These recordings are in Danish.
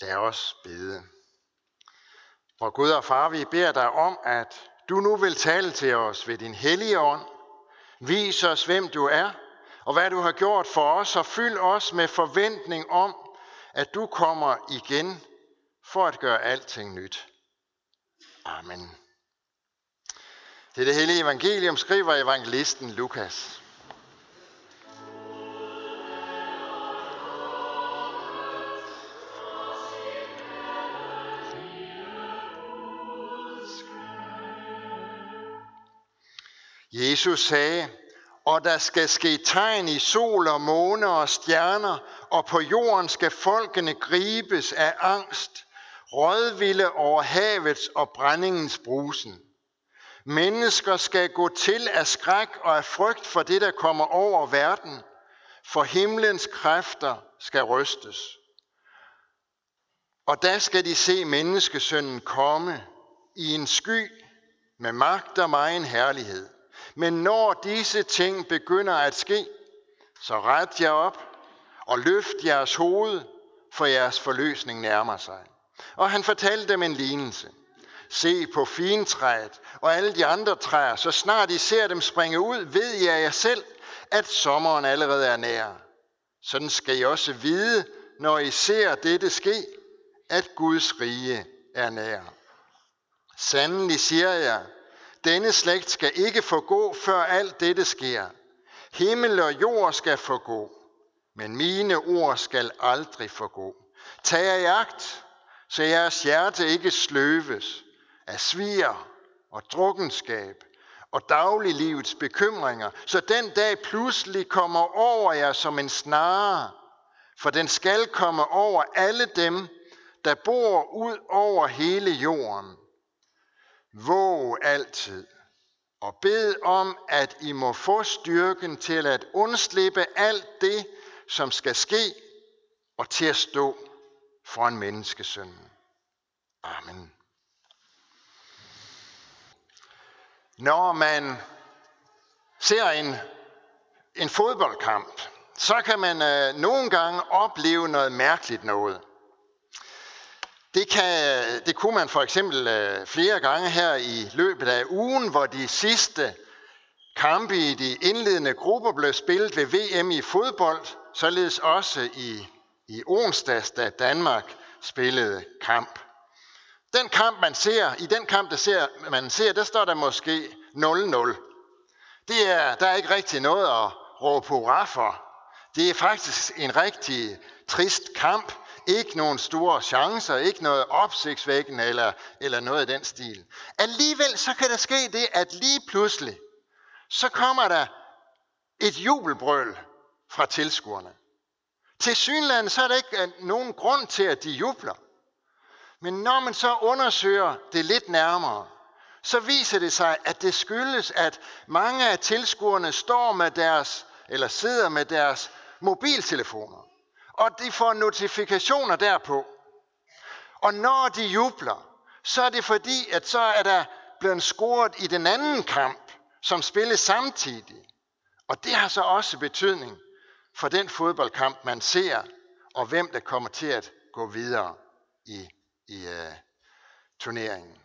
Lad os bede. Hvor Gud og Far, vi beder dig om, at du nu vil tale til os ved din hellige ånd. Vis os, hvem du er, og hvad du har gjort for os, og fyld os med forventning om, at du kommer igen for at gøre alting nyt. Amen. Det er det hellige evangelium, skriver evangelisten Lukas. Jesus sagde, og der skal ske tegn i sol og måne og stjerner, og på jorden skal folkene gribes af angst, rådvilde over havets og brændingens brusen. Mennesker skal gå til af skræk og af frygt for det, der kommer over verden, for himlens kræfter skal rystes. Og der skal de se menneskesønnen komme i en sky med magt og megen herlighed. Men når disse ting begynder at ske, så ret jer op og løft jeres hoved, for jeres forløsning nærmer sig. Og han fortalte dem en lignelse. Se på fintræet og alle de andre træer, så snart I ser dem springe ud, ved jeg jer selv, at sommeren allerede er nær. Sådan skal I også vide, når I ser dette ske, at Guds rige er nær. Sandelig siger jeg, denne slægt skal ikke forgå, før alt dette sker. Himmel og jord skal forgå, men mine ord skal aldrig forgå. Tag jer i agt, så jeres hjerte ikke sløves af sviger og drukkenskab og dagliglivets bekymringer, så den dag pludselig kommer over jer som en snare, for den skal komme over alle dem, der bor ud over hele jorden. Våg altid og bed om, at I må få styrken til at undslippe alt det, som skal ske, og til at stå for en menneskesøn. Amen. Når man ser en, en fodboldkamp, så kan man øh, nogle gange opleve noget mærkeligt noget. Det, kan, det kunne man for eksempel øh, flere gange her i løbet af ugen, hvor de sidste kampe i de indledende grupper blev spillet ved VM i fodbold, således også i, i onsdags, da Danmark spillede kamp. Den kamp, man ser, i den kamp, der ser, man ser, der står der måske 0-0. Det er, der er ikke rigtig noget at råbe hurra for. Det er faktisk en rigtig trist kamp, ikke nogen store chancer, ikke noget opsigtsvækkende eller, eller noget af den stil. Alligevel så kan der ske det, at lige pludselig, så kommer der et jubelbrøl fra tilskuerne. Til synlandet så er der ikke øh, nogen grund til, at de jubler. Men når man så undersøger det lidt nærmere, så viser det sig, at det skyldes, at mange af tilskuerne står med deres, eller sidder med deres mobiltelefoner og de får notifikationer derpå. Og når de jubler, så er det fordi, at så er der blevet scoret i den anden kamp, som spilles samtidig. Og det har så også betydning for den fodboldkamp, man ser, og hvem der kommer til at gå videre i, i uh, turneringen.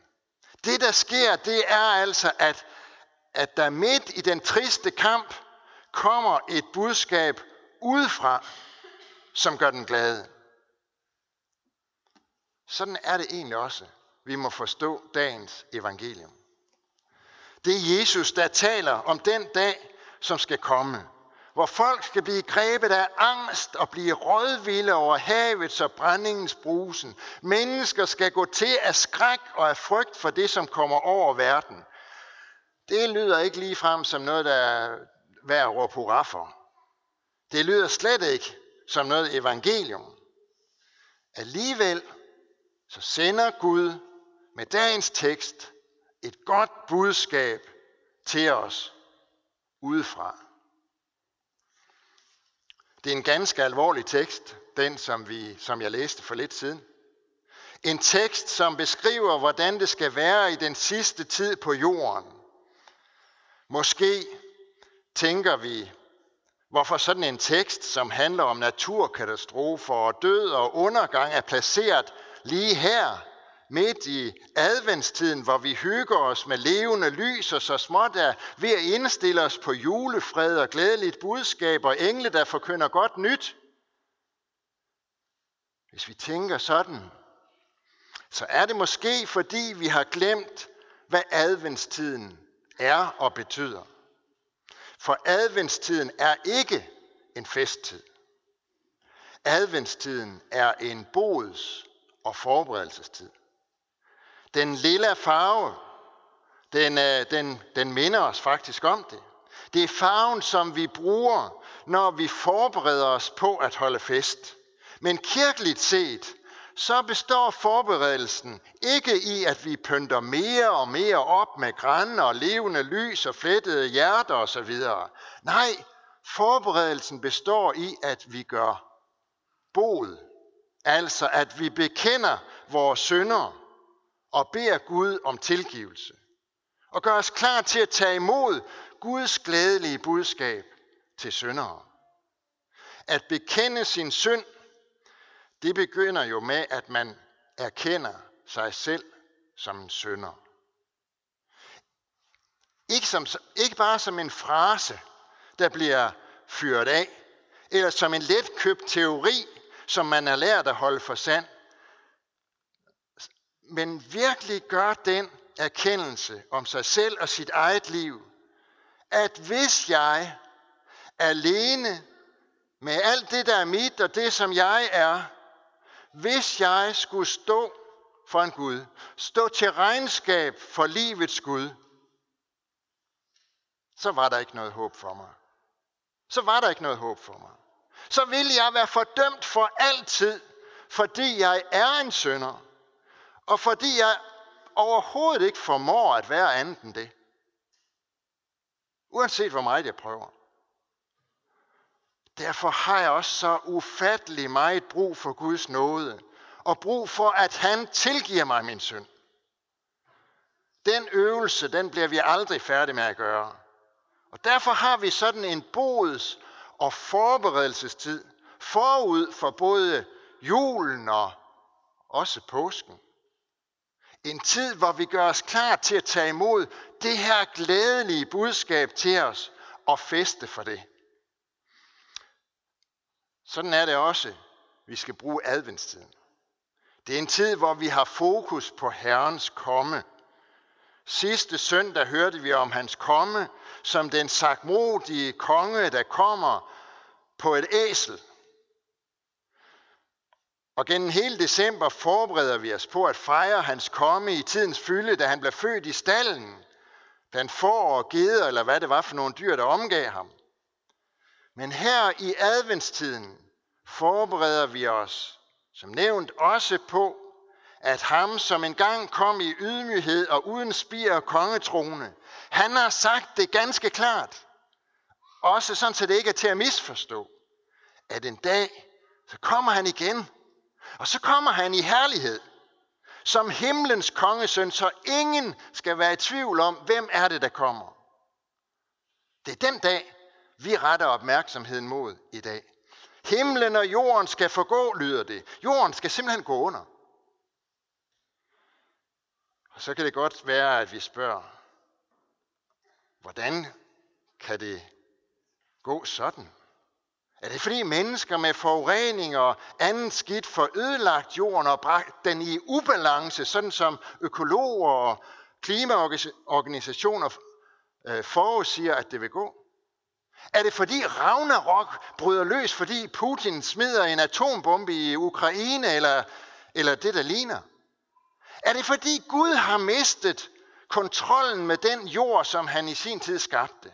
Det, der sker, det er altså, at, at der midt i den triste kamp kommer et budskab udefra, som gør den glade. Sådan er det egentlig også, vi må forstå dagens evangelium. Det er Jesus, der taler om den dag, som skal komme, hvor folk skal blive grebet af angst og blive rådvilde over havets og brændingens brusen. Mennesker skal gå til af skræk og af frygt for det, som kommer over verden. Det lyder ikke lige frem som noget, der er værd at råbe hurra for. Det lyder slet ikke som noget evangelium. Alligevel så sender Gud med dagens tekst et godt budskab til os udefra. Det er en ganske alvorlig tekst, den som, vi, som jeg læste for lidt siden. En tekst, som beskriver, hvordan det skal være i den sidste tid på jorden. Måske tænker vi hvorfor sådan en tekst, som handler om naturkatastrofer og død og undergang, er placeret lige her, midt i adventstiden, hvor vi hygger os med levende lys og så småt er ved at indstille os på julefred og glædeligt budskab og engle, der forkynder godt nyt. Hvis vi tænker sådan, så er det måske fordi vi har glemt, hvad adventstiden er og betyder. For adventstiden er ikke en festtid. Adventstiden er en bods- og forberedelsestid. Den lille farve, den, øh, den, den minder os faktisk om det. Det er farven, som vi bruger, når vi forbereder os på at holde fest. Men kirkeligt set, så består forberedelsen ikke i, at vi pynter mere og mere op med grænne og levende lys og flettede hjerter osv. Nej, forberedelsen består i, at vi gør bod. Altså at vi bekender vores synder og beder Gud om tilgivelse. Og gør os klar til at tage imod Guds glædelige budskab til syndere. At bekende sin synd det begynder jo med, at man erkender sig selv som en synder. Ikke, som, ikke bare som en frase, der bliver fyret af, eller som en letkøbt teori, som man er lært at holde for sand, men virkelig gør den erkendelse om sig selv og sit eget liv, at hvis jeg alene med alt det, der er mit og det, som jeg er, hvis jeg skulle stå for en Gud, stå til regnskab for livets Gud, så var der ikke noget håb for mig. Så var der ikke noget håb for mig. Så ville jeg være fordømt for altid, fordi jeg er en sønder, og fordi jeg overhovedet ikke formår at være andet end det. Uanset hvor meget jeg prøver. Derfor har jeg også så ufattelig meget brug for Guds nåde, og brug for, at han tilgiver mig min synd. Den øvelse, den bliver vi aldrig færdige med at gøre. Og derfor har vi sådan en bods- og forberedelsestid forud for både julen og også påsken. En tid, hvor vi gør os klar til at tage imod det her glædelige budskab til os og feste for det. Sådan er det også, vi skal bruge adventstiden. Det er en tid, hvor vi har fokus på Herrens komme. Sidste søndag hørte vi om hans komme, som den sagmodige konge, der kommer på et æsel. Og gennem hele december forbereder vi os på at fejre hans komme i tidens fylde, da han blev født i stallen, blandt får og geder, eller hvad det var for nogle dyr, der omgav ham. Men her i adventstiden forbereder vi os, som nævnt, også på, at ham, som engang kom i ydmyghed og uden spir og kongetrone, han har sagt det ganske klart, også sådan, så det ikke er til at misforstå, at en dag, så kommer han igen, og så kommer han i herlighed, som himlens kongesøn, så ingen skal være i tvivl om, hvem er det, der kommer. Det er den dag, vi retter opmærksomheden mod i dag. Himlen og jorden skal forgå, lyder det. Jorden skal simpelthen gå under. Og så kan det godt være, at vi spørger, hvordan kan det gå sådan? Er det fordi mennesker med forurening og anden skidt får ødelagt jorden og bragt den i ubalance, sådan som økologer og klimaorganisationer øh, forudsiger, at det vil gå? Er det fordi Ragnarok bryder løs, fordi Putin smider en atombombe i Ukraine eller, eller det, der ligner? Er det fordi Gud har mistet kontrollen med den jord, som han i sin tid skabte?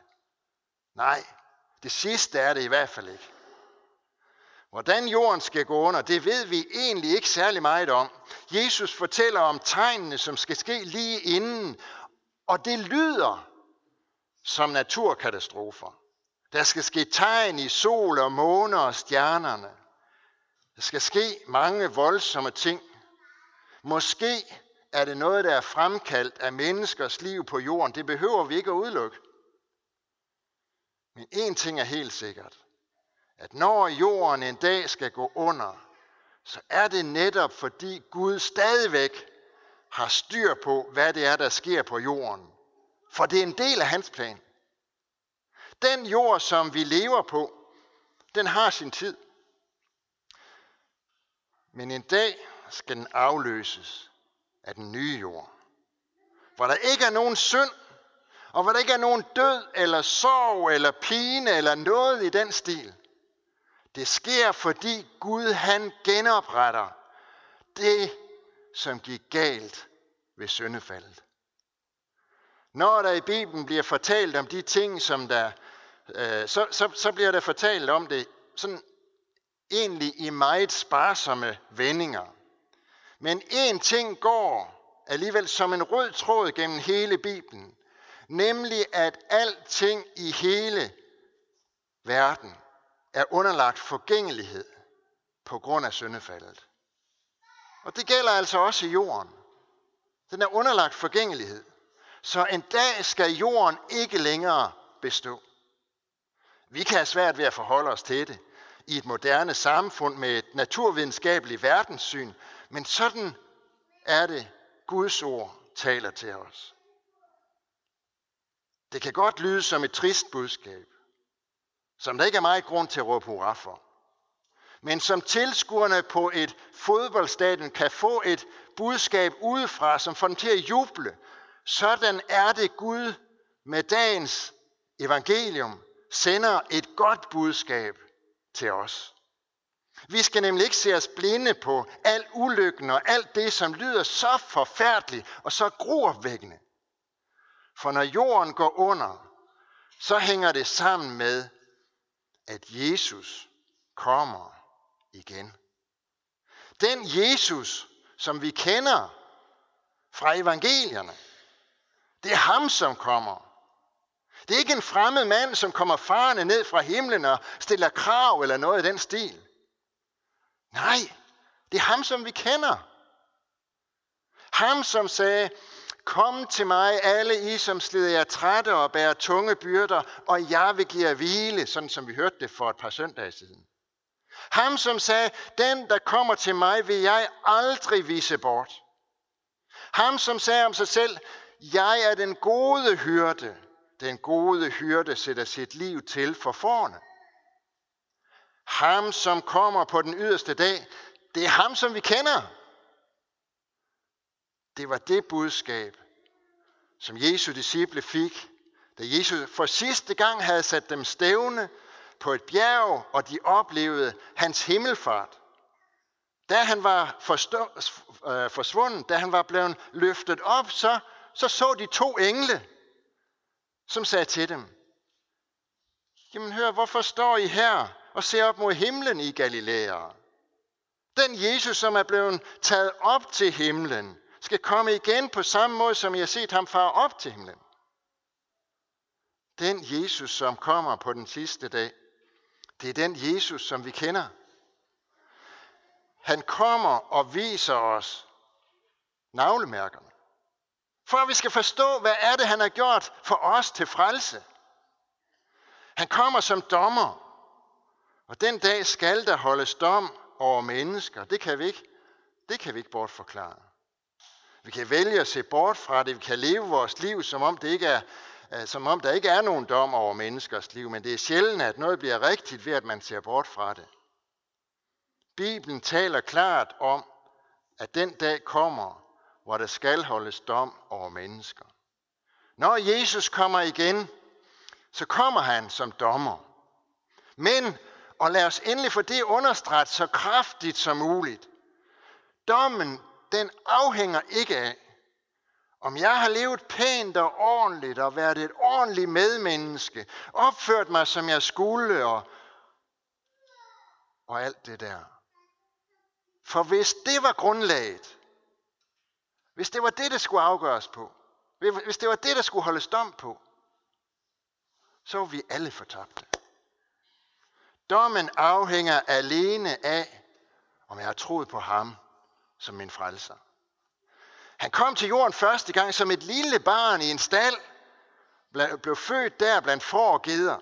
Nej, det sidste er det i hvert fald ikke. Hvordan jorden skal gå under, det ved vi egentlig ikke særlig meget om. Jesus fortæller om tegnene, som skal ske lige inden, og det lyder som naturkatastrofer. Der skal ske tegn i sol og måne og stjernerne. Der skal ske mange voldsomme ting. Måske er det noget, der er fremkaldt af menneskers liv på jorden. Det behøver vi ikke at udelukke. Men én ting er helt sikkert. at når jorden en dag skal gå under, så er det netop fordi Gud stadigvæk har styr på, hvad det er, der sker på jorden. For det er en del af hans plan. Den jord, som vi lever på, den har sin tid. Men en dag skal den afløses af den nye jord. Hvor der ikke er nogen synd, og hvor der ikke er nogen død, eller sorg, eller pine, eller noget i den stil. Det sker, fordi Gud han genopretter det, som gik galt ved syndefaldet. Når der i Bibelen bliver fortalt om de ting, som der, øh, så, så, så bliver der fortalt om det sådan egentlig i meget sparsomme vendinger. Men en ting går alligevel som en rød tråd gennem hele Bibelen, nemlig at alting i hele verden er underlagt forgængelighed på grund af syndefaldet. Og det gælder altså også i jorden. Den er underlagt forgængelighed. Så en dag skal jorden ikke længere bestå. Vi kan have svært ved at forholde os til det i et moderne samfund med et naturvidenskabeligt verdenssyn, men sådan er det, Guds ord taler til os. Det kan godt lyde som et trist budskab, som der ikke er meget grund til at råbe hurra for. Men som tilskuerne på et fodboldstadion kan få et budskab udefra, som får dem til at juble, sådan er det Gud med dagens evangelium sender et godt budskab til os. Vi skal nemlig ikke se os blinde på al ulykken og alt det, som lyder så forfærdeligt og så gruopvækkende. For når jorden går under, så hænger det sammen med, at Jesus kommer igen. Den Jesus, som vi kender fra evangelierne, det er ham, som kommer. Det er ikke en fremmed mand, som kommer farne ned fra himlen og stiller krav eller noget i den stil. Nej, det er ham, som vi kender. Ham, som sagde, kom til mig, alle I, som slider jer trætte og bærer tunge byrder, og jeg vil give jer hvile, sådan som vi hørte det for et par søndage siden. Ham, som sagde, den, der kommer til mig, vil jeg aldrig vise bort. Ham, som sagde om sig selv, jeg er den gode hyrde. Den gode hyrde sætter sit liv til for forne. Ham, som kommer på den yderste dag, det er ham, som vi kender. Det var det budskab, som Jesu disciple fik, da Jesus for sidste gang havde sat dem stævne på et bjerg, og de oplevede hans himmelfart. Da han var forstå, øh, forsvundet, da han var blevet løftet op, så, så så de to engle, som sagde til dem, Jamen hør, hvorfor står I her og ser op mod himlen i Galilea? Den Jesus, som er blevet taget op til himlen, skal komme igen på samme måde, som I har set ham far op til himlen. Den Jesus, som kommer på den sidste dag, det er den Jesus, som vi kender. Han kommer og viser os navlemærkerne. For at vi skal forstå, hvad er det, han har gjort for os til frelse. Han kommer som dommer, og den dag skal der holdes dom over mennesker. Det kan vi ikke, det kan vi ikke bortforklare. Vi kan vælge at se bort fra det. Vi kan leve vores liv, som om, det ikke er, øh, som om der ikke er nogen dom over menneskers liv. Men det er sjældent, at noget bliver rigtigt ved, at man ser bort fra det. Bibelen taler klart om, at den dag kommer, hvor der skal holdes dom over mennesker. Når Jesus kommer igen, så kommer han som dommer. Men, og lad os endelig få det understreget så kraftigt som muligt, dommen den afhænger ikke af, om jeg har levet pænt og ordentligt og været et ordentligt medmenneske, opført mig som jeg skulle og, og alt det der. For hvis det var grundlaget, hvis det var det, der skulle afgøres på, hvis det var det, der skulle holdes dom på, så var vi alle fortabte. Dommen afhænger alene af, om jeg har troet på ham som min frelser. Han kom til jorden første gang som et lille barn i en stald, blev født der blandt får og geder.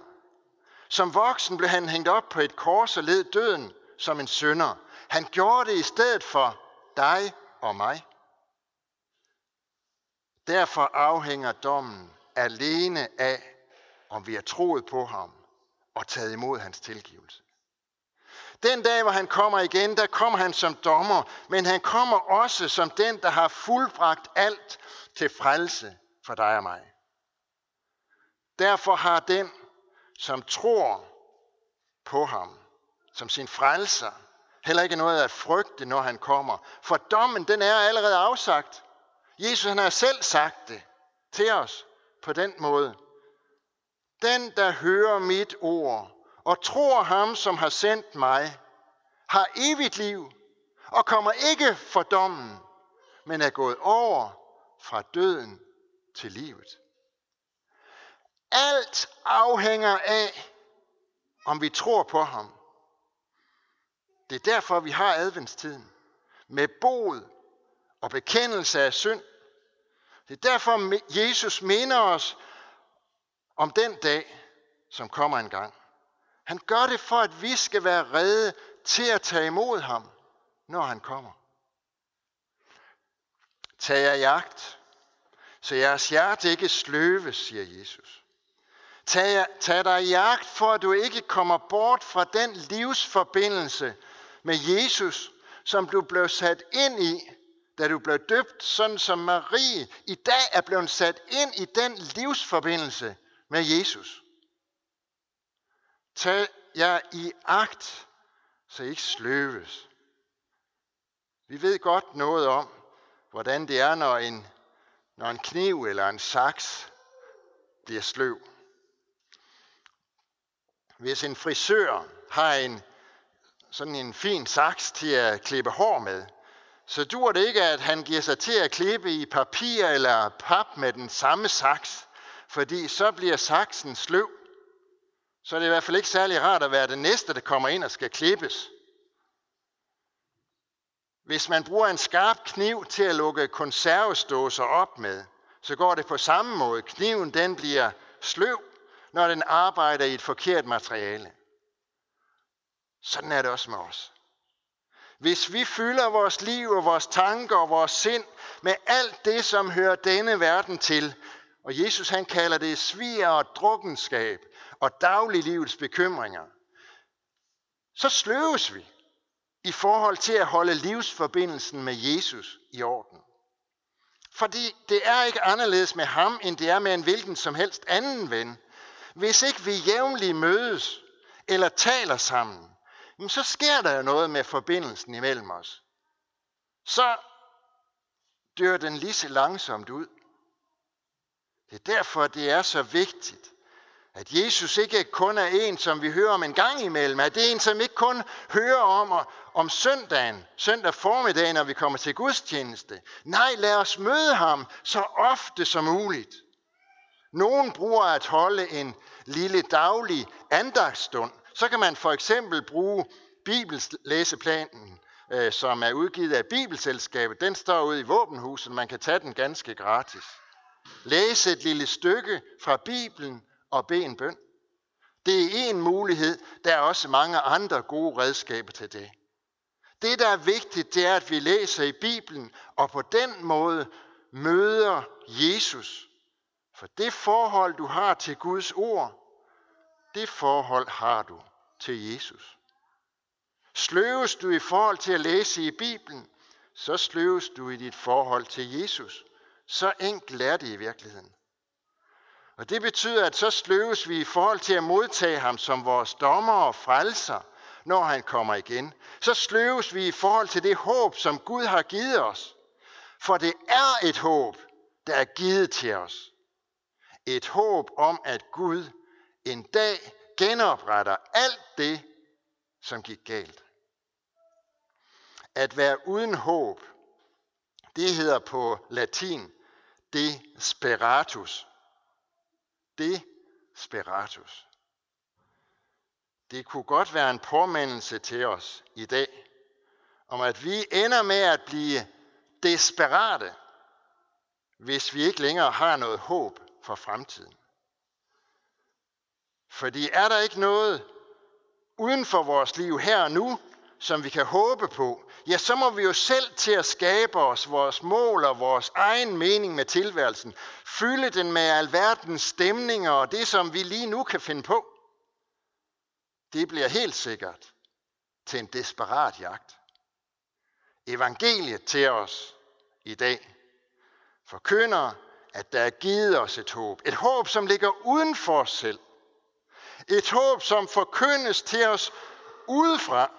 Som voksen blev han hængt op på et kors og led døden som en sønder. Han gjorde det i stedet for dig og mig. Derfor afhænger dommen alene af, om vi har troet på ham og taget imod hans tilgivelse. Den dag, hvor han kommer igen, der kommer han som dommer, men han kommer også som den, der har fuldbragt alt til frelse for dig og mig. Derfor har den, som tror på ham som sin frelser, heller ikke noget at frygte, når han kommer. For dommen, den er allerede afsagt. Jesus han har selv sagt det til os på den måde. Den, der hører mit ord og tror ham, som har sendt mig, har evigt liv og kommer ikke for dommen, men er gået over fra døden til livet. Alt afhænger af, om vi tror på ham. Det er derfor, vi har adventstiden. Med bod og bekendelse af synd. Det er derfor, Jesus minder os om den dag, som kommer en gang. Han gør det for, at vi skal være redde til at tage imod ham, når han kommer. Tag jer jagt, så jeres hjerte ikke sløves, siger Jesus. Tag, tag dig jagt, for at du ikke kommer bort fra den livsforbindelse med Jesus, som du blev sat ind i, da du blev døbt, sådan som Marie i dag er blevet sat ind i den livsforbindelse med Jesus. Tag jer i agt, så I ikke sløves. Vi ved godt noget om, hvordan det er, når en, når en kniv eller en saks bliver sløv. Hvis en frisør har en sådan en fin saks til at klippe hår med, så dur det ikke, at han giver sig til at klippe i papir eller pap med den samme saks, fordi så bliver saksen sløv. Så er det i hvert fald ikke særlig rart at være det næste, der kommer ind og skal klippes. Hvis man bruger en skarp kniv til at lukke konservesdåser op med, så går det på samme måde. Kniven den bliver sløv, når den arbejder i et forkert materiale. Sådan er det også med os. Hvis vi fylder vores liv og vores tanker og vores sind med alt det, som hører denne verden til, og Jesus han kalder det sviger og drukkenskab og dagliglivets bekymringer, så sløves vi i forhold til at holde livsforbindelsen med Jesus i orden. Fordi det er ikke anderledes med ham, end det er med en hvilken som helst anden ven. Hvis ikke vi jævnligt mødes eller taler sammen, så sker der jo noget med forbindelsen imellem os. Så dør den lige så langsomt ud. Det er derfor, det er så vigtigt, at Jesus ikke kun er en, som vi hører om en gang imellem. At det er en, som ikke kun hører om, om søndagen, søndag formiddag, når vi kommer til gudstjeneste. Nej, lad os møde ham så ofte som muligt. Nogen bruger at holde en lille daglig andagsstund. Så kan man for eksempel bruge Bibelslæseplanen, øh, som er udgivet af Bibelselskabet. Den står ude i våbenhuset, man kan tage den ganske gratis. Læse et lille stykke fra Bibelen og bede en bøn. Det er en mulighed. Der er også mange andre gode redskaber til det. Det, der er vigtigt, det er, at vi læser i Bibelen, og på den måde møder Jesus. For det forhold, du har til Guds ord, det forhold har du til Jesus. Sløves du i forhold til at læse i Bibelen, så sløves du i dit forhold til Jesus. Så enkelt er det i virkeligheden. Og det betyder, at så sløves vi i forhold til at modtage ham som vores dommer og frelser, når han kommer igen. Så sløves vi i forhold til det håb, som Gud har givet os. For det er et håb, der er givet til os. Et håb om, at Gud en dag genopretter alt det, som gik galt. At være uden håb, det hedder på latin desperatus. Desperatus. Det kunne godt være en påmindelse til os i dag, om at vi ender med at blive desperate, hvis vi ikke længere har noget håb for fremtiden. Fordi er der ikke noget uden for vores liv her og nu, som vi kan håbe på, ja, så må vi jo selv til at skabe os vores mål og vores egen mening med tilværelsen. Fylde den med alverdens stemninger og det, som vi lige nu kan finde på. Det bliver helt sikkert til en desperat jagt. Evangeliet til os i dag forkynder, at der er givet os et håb. Et håb, som ligger uden for os selv. Et håb, som forkyndes til os udefra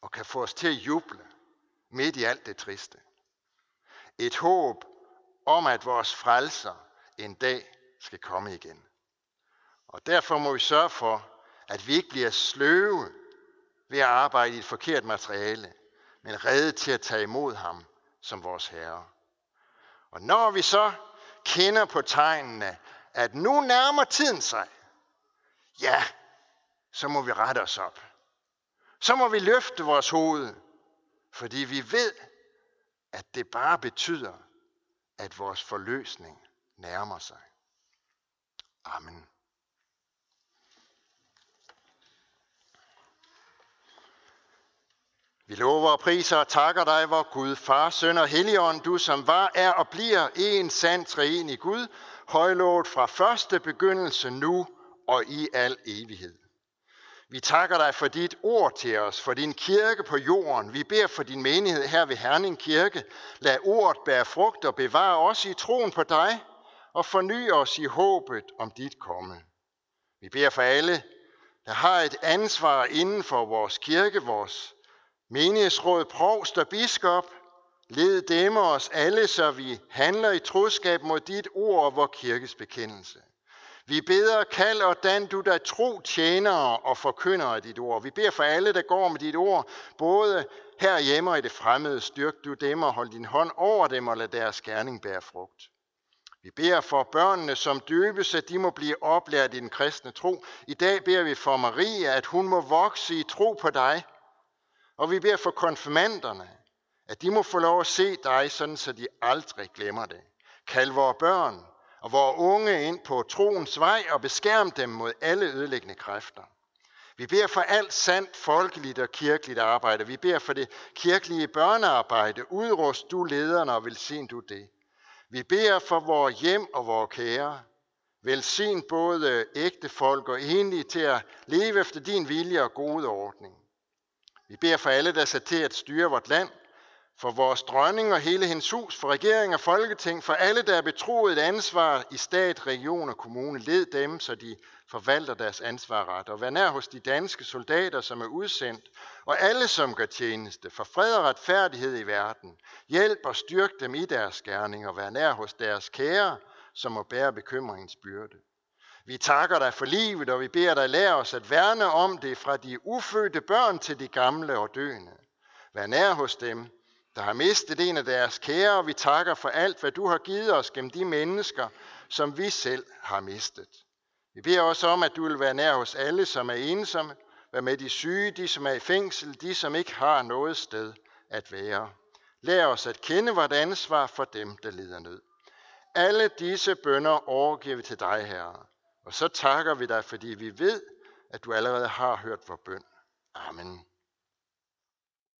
og kan få os til at juble midt i alt det triste. Et håb om, at vores frelser en dag skal komme igen. Og derfor må vi sørge for, at vi ikke bliver sløve ved at arbejde i et forkert materiale, men redde til at tage imod ham som vores Herre. Og når vi så kender på tegnene, at nu nærmer tiden sig, ja, så må vi rette os op. Så må vi løfte vores hoved, fordi vi ved, at det bare betyder, at vores forløsning nærmer sig. Amen. Vi lover og priser og takker dig, vor Gud, Far, Søn og Helligånd, du som var, er og bliver en sand træen i Gud, højlovet fra første begyndelse nu og i al evighed. Vi takker dig for dit ord til os, for din kirke på jorden. Vi beder for din menighed her ved Herning Kirke. Lad ordet bære frugt og bevare os i troen på dig, og forny os i håbet om dit komme. Vi beder for alle, der har et ansvar inden for vores kirke, vores menighedsråd, provst og biskop. Led dem og os alle, så vi handler i troskab mod dit ord og vores kirkes bekendelse. Vi beder, kald og dan du der tro tjenere og forkynder af dit ord. Vi beder for alle, der går med dit ord, både herhjemme og i det fremmede. Styrk du dem og hold din hånd over dem og lad deres gerning bære frugt. Vi beder for børnene, som døbes, at de må blive oplært i den kristne tro. I dag beder vi for Maria, at hun må vokse i tro på dig. Og vi beder for konfirmanderne, at de må få lov at se dig, sådan så de aldrig glemmer det. Kald vores børn og vore unge ind på troens vej og beskærm dem mod alle ødelæggende kræfter. Vi beder for alt sandt folkeligt og kirkeligt arbejde. Vi beder for det kirkelige børnearbejde. Udrust du lederne og velsign du det. Vi beder for vores hjem og vores kære. Velsign både ægte folk og enlige til at leve efter din vilje og gode ordning. Vi beder for alle, der er sat til at styre vort land, for vores dronning og hele hendes hus, for regering og folketing, for alle, der er betroet et ansvar i stat, region og kommune. Led dem, så de forvalter deres ansvar ret. Og vær nær hos de danske soldater, som er udsendt, og alle, som gør tjeneste, for fred og retfærdighed i verden. Hjælp og styrk dem i deres gerning, og vær nær hos deres kære, som må bære bekymringens byrde. Vi takker dig for livet, og vi beder dig lære os at værne om det fra de ufødte børn til de gamle og døende. Vær nær hos dem, der har mistet en af deres kære, og vi takker for alt, hvad du har givet os gennem de mennesker, som vi selv har mistet. Vi beder også om, at du vil være nær hos alle, som er ensomme, være med de syge, de som er i fængsel, de som ikke har noget sted at være. Lær os at kende vort ansvar for dem, der lider nød. Alle disse bønder overgiver vi til dig, Herre. Og så takker vi dig, fordi vi ved, at du allerede har hørt vores bøn. Amen.